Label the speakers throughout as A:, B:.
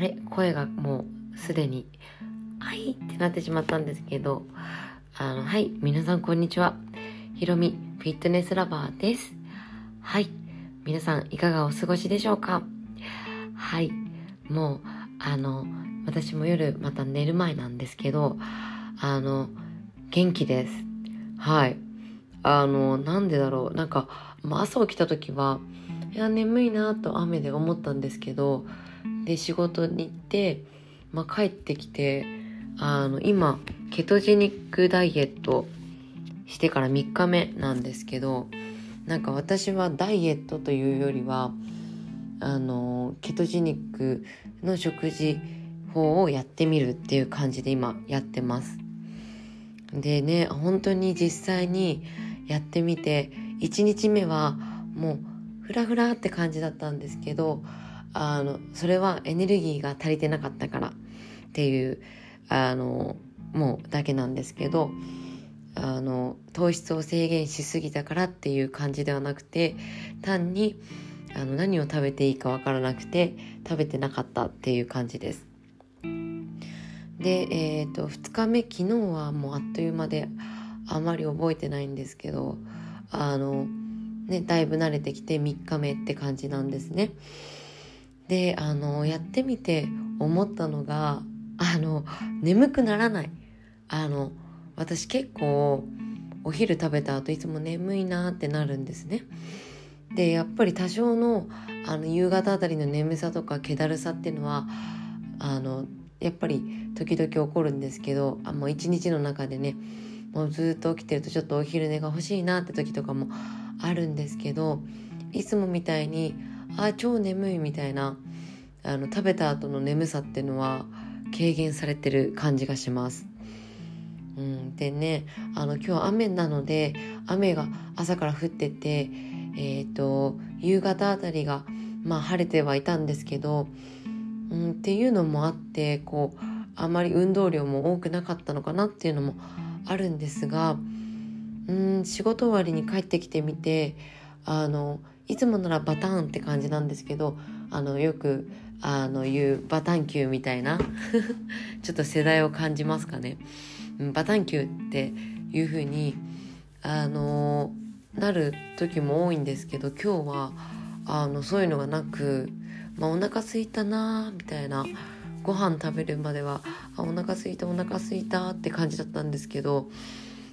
A: れ声がもうすでに、はいってなってしまったんですけど、あの、はい、皆さんこんにちは。ひろみ、フィットネスラバーです。はい、皆さんいかがお過ごしでしょうか？はい、もう、あの、私も夜また寝る前なんですけど、あの、元気です。はい。あの、なんでだろう。なんか、朝起きた時は、いや、眠いなと雨で思ったんですけど、で、仕事に行って、まあ、帰ってきて、あの、今、ケトジェニックダイエットしてから3日目なんですけど、なんか私はダイエットというよりは、あの、ケトジェニックの食事法をやってみるっていう感じで今やってます。でね、本当に実際にやってみて、1日目はもうフラフラって感じだったんですけど、あの、それはエネルギーが足りてなかったからっていう、あの、もうだけなんですけど、あの、糖質を制限しすぎたからっていう感じではなくて、単に、あの、何を食べていいかわからなくて、食べてなかったっていう感じです。で、えっ、ー、と、2日目、昨日はもうあっという間で、あまり覚えてないんですけど、あの、ね、だいぶ慣れてきて3日目って感じなんですね。で、あの、やってみて思ったのが、あの、眠くならない。あの、私結構、お昼食べた後いつも眠いなってなるんですね。で、やっぱり多少の、あの、夕方あたりの眠さとか気だるさっていうのは、あの、やっぱり時々起こるんですけど、あもう一日の中でね、もうずっと起きてるとちょっとお昼寝が欲しいなって時とかもあるんですけど、いつもみたいに、あ、超眠いみたいな、あの、食べた後の眠さっていうのは軽減されてる感じがします。うん、でね、あの、今日雨なので、雨が朝から降ってて、えっ、ー、と、夕方あたりが、まあ晴れてはいたんですけど、うん、っていうのもあってこうあまり運動量も多くなかったのかなっていうのもあるんですがうん仕事終わりに帰ってきてみてあのいつもならバタンって感じなんですけどあのよくあの言うバタンキューみたいな ちょっと世代を感じますかね。バタンキューっていう風にあのなる時も多いんですけど今日はあのそういうのがなくまあ、お腹すいたなみたいなご飯食べるまではあお腹すいたお腹すいたって感じだったんですけど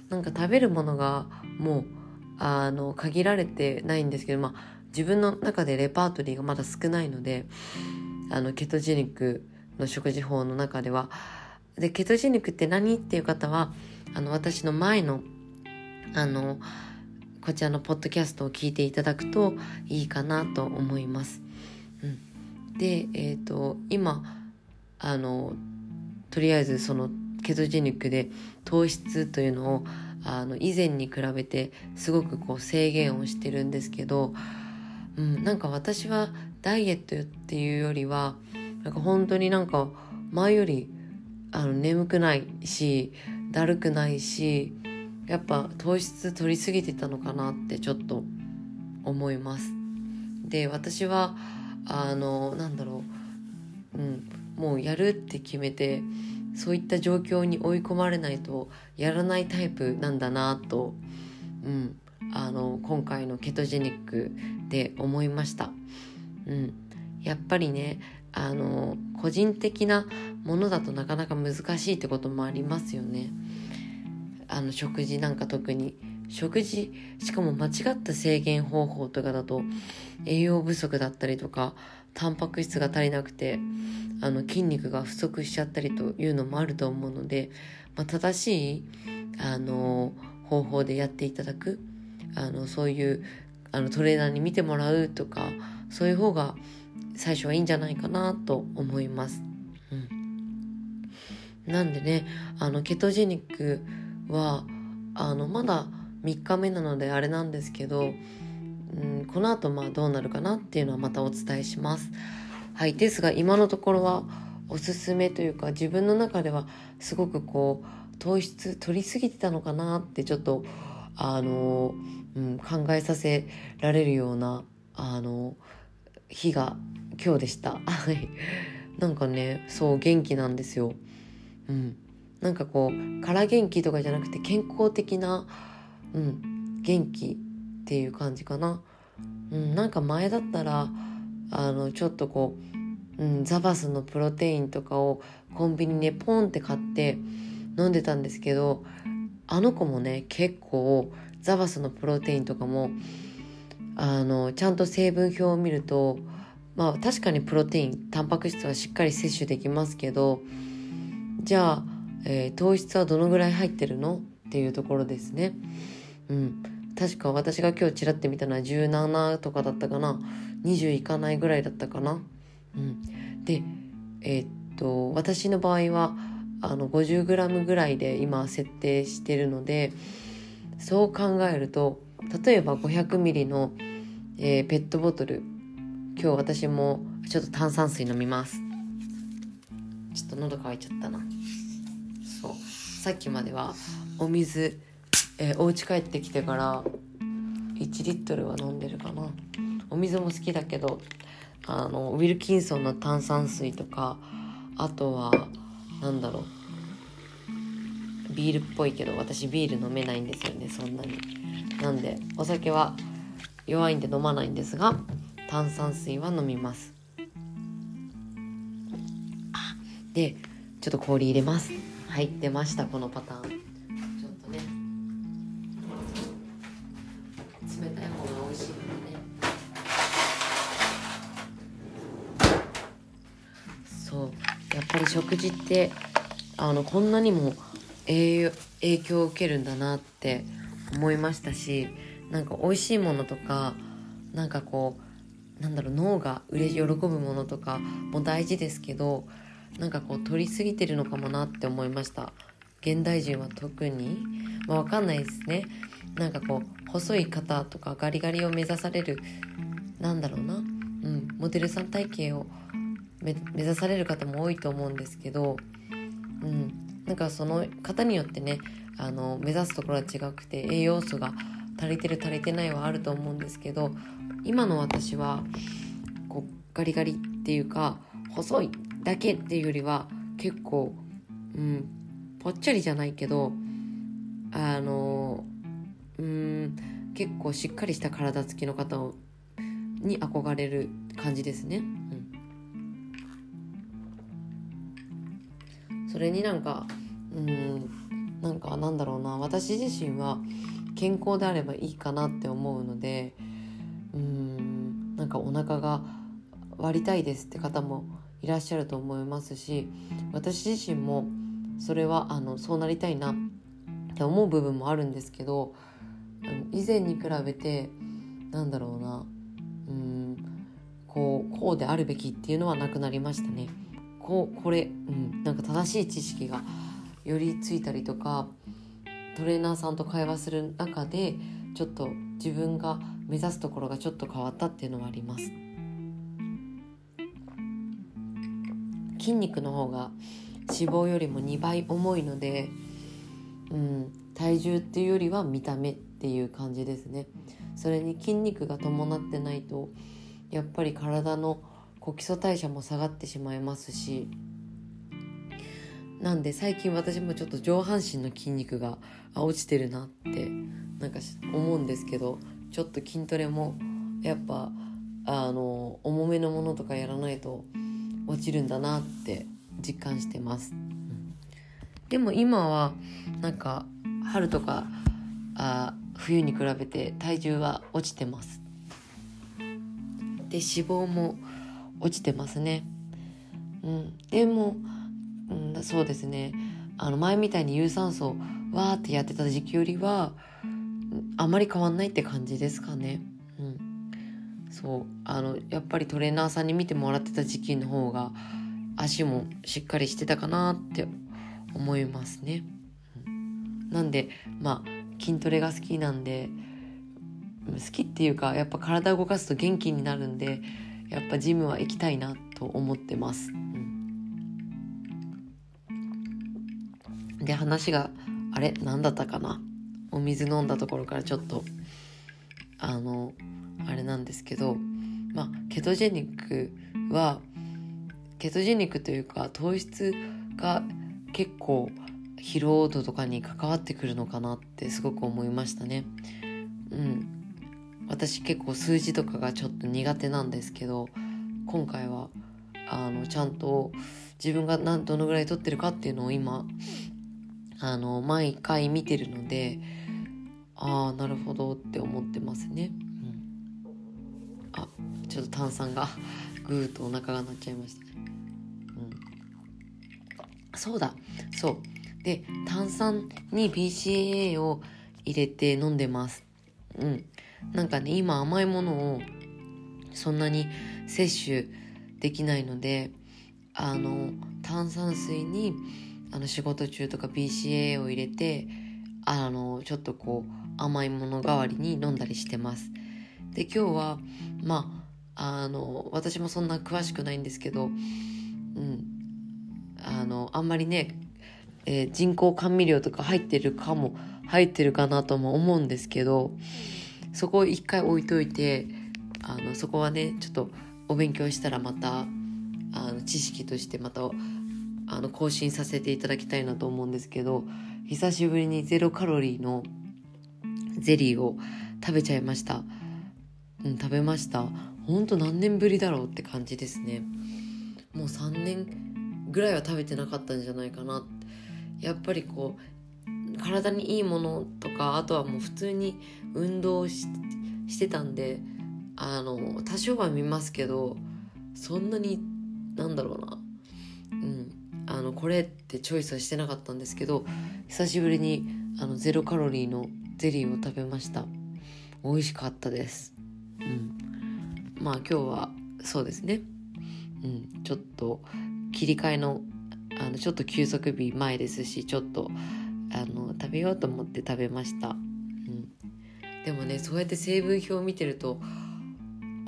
A: なんか食べるものがもうあの限られてないんですけど、まあ、自分の中でレパートリーがまだ少ないのであのケトジェニックの食事法の中ではでケトジェニックって何っていう方はあの私の前のあのこちらのポッドキャストを聞いていただくといいかなと思います。うんで、えっ、ー、と、今、あの、とりあえずそのケトジェニックで糖質というのをあの以前に比べてすごくこう制限をしてるんですけど、うん、なんか私はダイエットっていうよりはなんか本当になんか前よりあの眠くないしだるくないしやっぱ糖質取りすぎてたのかなってちょっと思います。で私はあのなんだろう、うん、もうやるって決めてそういった状況に追い込まれないとやらないタイプなんだなと、うん、あの今回のケトジェニックで思いました。うん、やっぱりねあの個人的なものだとなかなか難しいってこともありますよね。あの食事なんか特に食事しかも間違った制限方法とかだと栄養不足だったりとかタンパク質が足りなくてあの筋肉が不足しちゃったりというのもあると思うので、まあ、正しいあの方法でやっていただくあのそういうあのトレーナーに見てもらうとかそういう方が最初はいいんじゃないかなと思います。うん、なんでねあのケトジェニックはあのまだ3日目なのであれなんですけど、うん、この後まあどうなるかなっていうのはまたお伝えします。はい、ですが今のところはおすすめというか自分の中ではすごくこう糖質取りすぎてたのかなってちょっとあの、うん、考えさせられるようなあの日が今日でした。はい。なんかねそう元気なんですよ。うん、なんかこう空元気とかじゃなくて健康的な、うん、元気っていう感じかな。うん、なんか前だったらあのちょっとこう、うん、ザバスのプロテインとかをコンビニでポンって買って飲んでたんですけどあの子もね結構ザバスのプロテインとかもあのちゃんと成分表を見るとまあ確かにプロテインタンパク質はしっかり摂取できますけどじゃあ、えー、糖質はどのぐらい入ってるの？っていうところですね。うん、確か私が今日ちらって見たのは17とかだったかな。20いかないぐらいだったかな。うん、でえー、っと私の場合はあの 50g ぐらいで今設定してるのでそう考えると例えば 500ml の、えー、ペットボトル今日私もちょっと炭酸水飲みます。ちょっと喉乾いちゃったな。そう。さっきまではお水、えー、お家帰ってきてから1リットルは飲んでるかな。お水も好きだけどあのウィルキンソンの炭酸水とかあとはなんだろう。ビールっぽいけど私ビール飲めないんですよねそんなに。なんでお酒は弱いんで飲まないんですが炭酸水は飲みます。でちょっと氷入れます。はい出ましたこのパターン。食事ってあのこんなにも影響を受けるんだなって思いましたしなんか美味しいものとかなんかこうなんだろう脳が嬉し喜ぶものとかも大事ですけどなんかこう取りすぎてるのかもなって思いました。現代人は特に。まあ分かんないですね。なんかこう細い方とかガリガリを目指されるなんだろうな。うんモデルさん体型を目指される方も多いと思うんですけどうんなんかその方によってねあの目指すところは違くて栄養素が足りてる足りてないはあると思うんですけど今の私はこうガリガリっていうか細いだけっていうよりは結構うんぽっちゃりじゃないけどあのうん結構しっかりした体つきの方に憧れる感じですね。それになんかうんなんかなんだろうな私自身は健康であればいいかなって思うのでうんなんかお腹が割りたいですって方もいらっしゃると思いますし私自身もそれはあのそうなりたいなって思う部分もあるんですけど以前に比べてなんだろうなうんこうこうであるべきっていうのはなくなりましたね。こうこれ、うん、なんか正しい知識がよりついたりとかトレーナーさんと会話する中でちょっと自分が目指すところがちょっと変わったっていうのはあります。筋肉の方が脂肪よりも2倍重いので、うん、体重っていうよりは見た目っていう感じですね。それに筋肉が伴ってないとやっぱり体のこう基礎代謝も下がってしまいますしなんで最近私もちょっと上半身の筋肉が落ちてるなってなんか思うんですけどちょっと筋トレもやっぱあの重めのものとかやらないと落ちるんだなって実感してます、でも今はなんか春とかあ冬に比べて体重は落ちてます。で脂肪も落ちてますね。うん。でもうん、そうですね。あの前みたいに有酸素わーってやってた時期よりはあまり変わんないって感じですかね。うん、そう。あのやっぱりトレーナーさんに見てもらってた時期の方が足もしっかりしてたかなって思いますね。うん、なんでまあ筋トレが好きなんで好きっていうかやっぱ体を動かすと元気になるんでやっぱジムは行きたいなと思ってます。うんで話があれ？何だったかな？お水飲んだところからちょっとあのあれなんですけどまあケトジェニックはケトジェニックというか糖質が結構疲労度とかに関わってくるのかなってすごく思いましたね。うん。私結構数字とかがちょっと苦手なんですけど今回はあのちゃんと自分がどのぐらい取ってるかっていうのを今あの毎回見てるのでああなるほどって思ってますね。うん、あちょっと炭酸がぐーっとお腹が鳴っちゃいましたね。うん、そうだそうで炭酸に BCAA を入れて飲んでます。うん、なんかね今甘いものをそんなに摂取できないのであの炭酸水にあの仕事中とか BCA を入れてあのちょっとこう甘いもの代わりに飲んだりしてます。で今日はまああの私もそんな詳しくないんですけどうんあのあんまりね、えー、人工甘味料とか入ってるかも入ってるかなとも思うんですけどそこを一回置いといてあのそこはねちょっとお勉強したらまたあの知識としてまたあの更新させていただきたいなと思うんですけど久しぶりにゼロカロリーのゼリーを食べちゃいました。うん食べました。ほんと何年ぶりだろうって感じですね。もう3年ぐらいは食べてなかったんじゃないかな。やっぱりこう体にいいものとかあとはもう普通に運動してたんであの多少は見ますけどそんなになんだろうな。うん。あのこれってチョイスはしてなかったんですけど久しぶりにあのゼロカロリーのゼリーを食べました。美味しかったです。うん。まあ今日はそうですね。うん。ちょっと切り替えのあのちょっと休息日前ですしちょっとあの食べようと思って食べました、うん、でもねそうやって成分表を見てると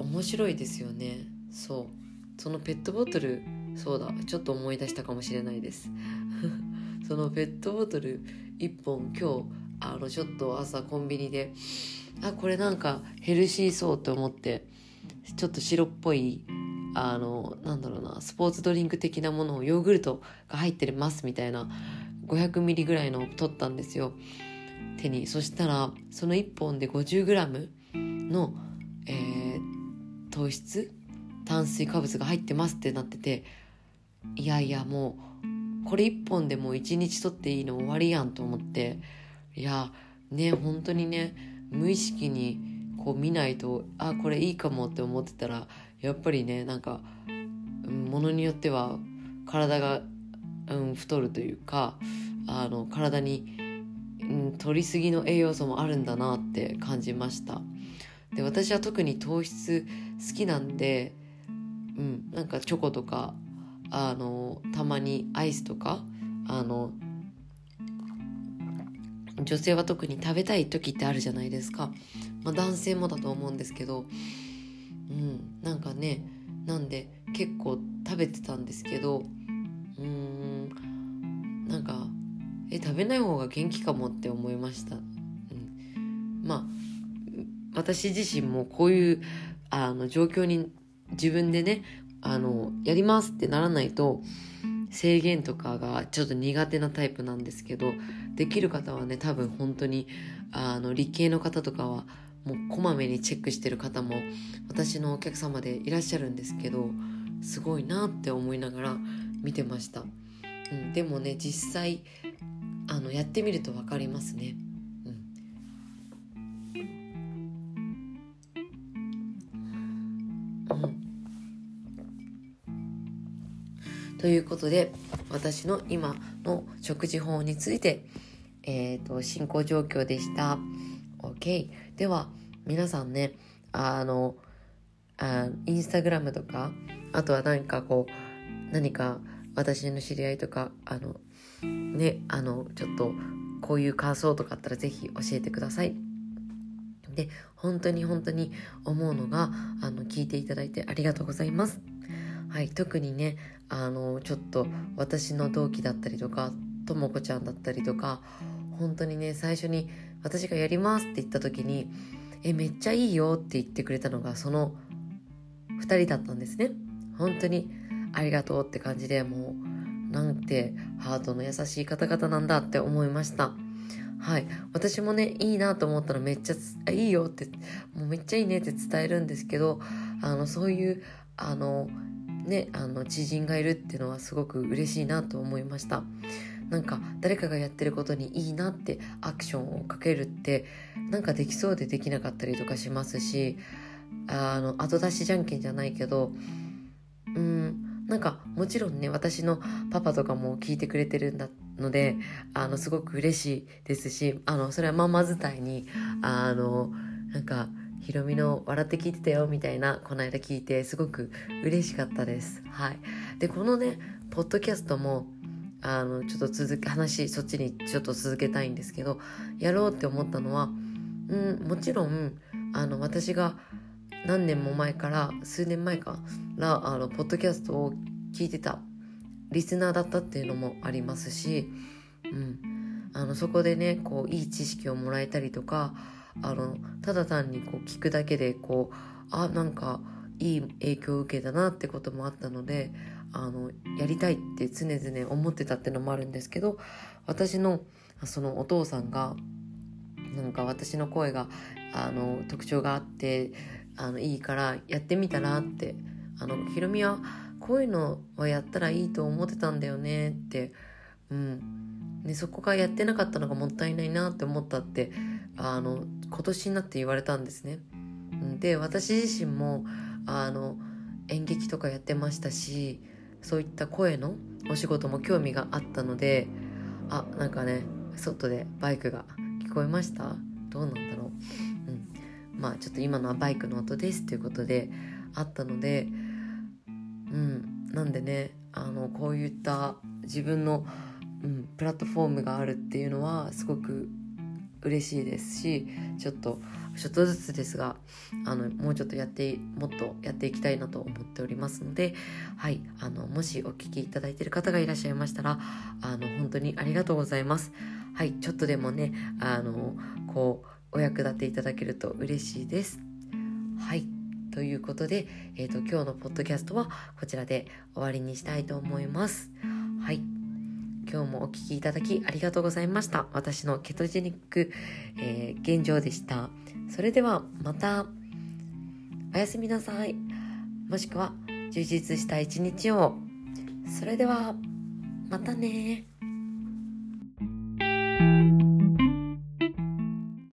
A: 面白いですよね。そう。そのペットボトルそうだ。ちょっと思い出したかもしれないです。そのペットボトル1本今日あのちょっと朝コンビニであこれなんかヘルシーそうと思ってちょっと白っぽいあのなんだろうなスポーツドリンク的なものをヨーグルトが入ってますみたいな500ミリぐらいの取ったんですよ。手に。そしたらその1本で 50g の、えー、糖質炭水化物が入ってますってなってていやいやもうこれ1本でもう1日取っていいの終わりやんと思って。いやね本当にね無意識にこう見ないとあこれいいかもって思ってたらやっぱりねなんかものによっては体がうん、太るというかあの体に、うん、取りすぎの栄養素もあるんだなって感じました。で私は特に糖質好きなんで、うん、なんかチョコとかあのたまにアイスとかあの女性は特に食べたい時ってあるじゃないですか、まあ、男性もだと思うんですけど、うん、なんかねなんで結構食べてたんですけどえ食べない方が元気かもって思いました、うん、まあ私自身もこういうあの状況に自分でねあのやりますってならないと制限とかがちょっと苦手なタイプなんですけどできる方はね多分本当にあの理系の方とかはもうこまめにチェックしてる方も私のお客様でいらっしゃるんですけどすごいなって思いながら見てました、うん、でもね実際あのやってみると分かりますね、ということで私の今の食事法について、えーと、進行状況でした。OK では皆さんねあのあインスタグラムとかあとは何かこう何か私の知り合いとかあのねあのちょっとこういう感想とかあったら是非教えてください。で本当に本当に思うのがあの聞いていただいてありがとうございます。はい、特にねあのちょっと私の同期だったりとかともこちゃんだったりとか本当にね最初に私がやりますって言った時に「えめっちゃいいよ」って言ってくれたのがその2人だったんですね。本当にありがとうって感じでもうなんてハートの優しい方々なんだって思いました。はい。私もねいいなと思ったらめっちゃいいよってもうめっちゃいいねって伝えるんですけどあのそういうあのねあの知人がいるっていうのはすごく嬉しいなと思いました。なんか誰かがやってることにいいなってアクションをかけるってなんかできそうでできなかったりとかしますしあの後出しじゃんけんじゃないけどうんなんかもちろんね私のパパとかも聞いてくれてるんだのであのすごく嬉しいですしあのそれはママ伝いにあのなんかひろみの笑って聞いてたよみたいなこの間聞いてすごく嬉しかったです。はい。でこのねポッドキャストもあのちょっと続け話そっちにちょっと続けたいんですけどやろうって思ったのはうんもちろんあの私が何年も前から数年前からあのポッドキャストを聞いてたリスナーだったっていうのもありますし、うん、あのそこでねこういい知識をもらえたりとかあのただ単にこう聞くだけでこうあなんかいい影響を受けたなってこともあったのであのやりたいって常々思ってたってのもあるんですけど私のそのお父さんがなんか私の声があの特徴があってあのいいからやってみたらってあのひろみはこういうのはやったらいいと思ってたんだよねってうん。でそこがやってなかったのがもったいないなって思ったってあの今年になって言われたんですね。で私自身もあの演劇とかやってましたしそういった声のお仕事も興味があったのであなんかね外でバイクが聞こえました？どうなんだろう、まあちょっと今のはバイクの音ですということであったのでうんなんでねあのこういった自分の、うん、プラットフォームがあるっていうのはすごく嬉しいですしちょっとちょっとずつですがあのもうちょっとやってもっとやっていきたいなと思っておりますのではいあのもしお聞きいただいている方がいらっしゃいましたらあの本当にありがとうございます。はいちょっとでもねあのこうお役立ていただけると嬉しいですはいということで、えーと、今日のポッドキャストはこちらで終わりにしたいと思いますはい今日もお聴きいただきありがとうございました。私のケトジェニック、えー、現状でした。それではまたおやすみなさい。もしくは充実した一日を。それではまたね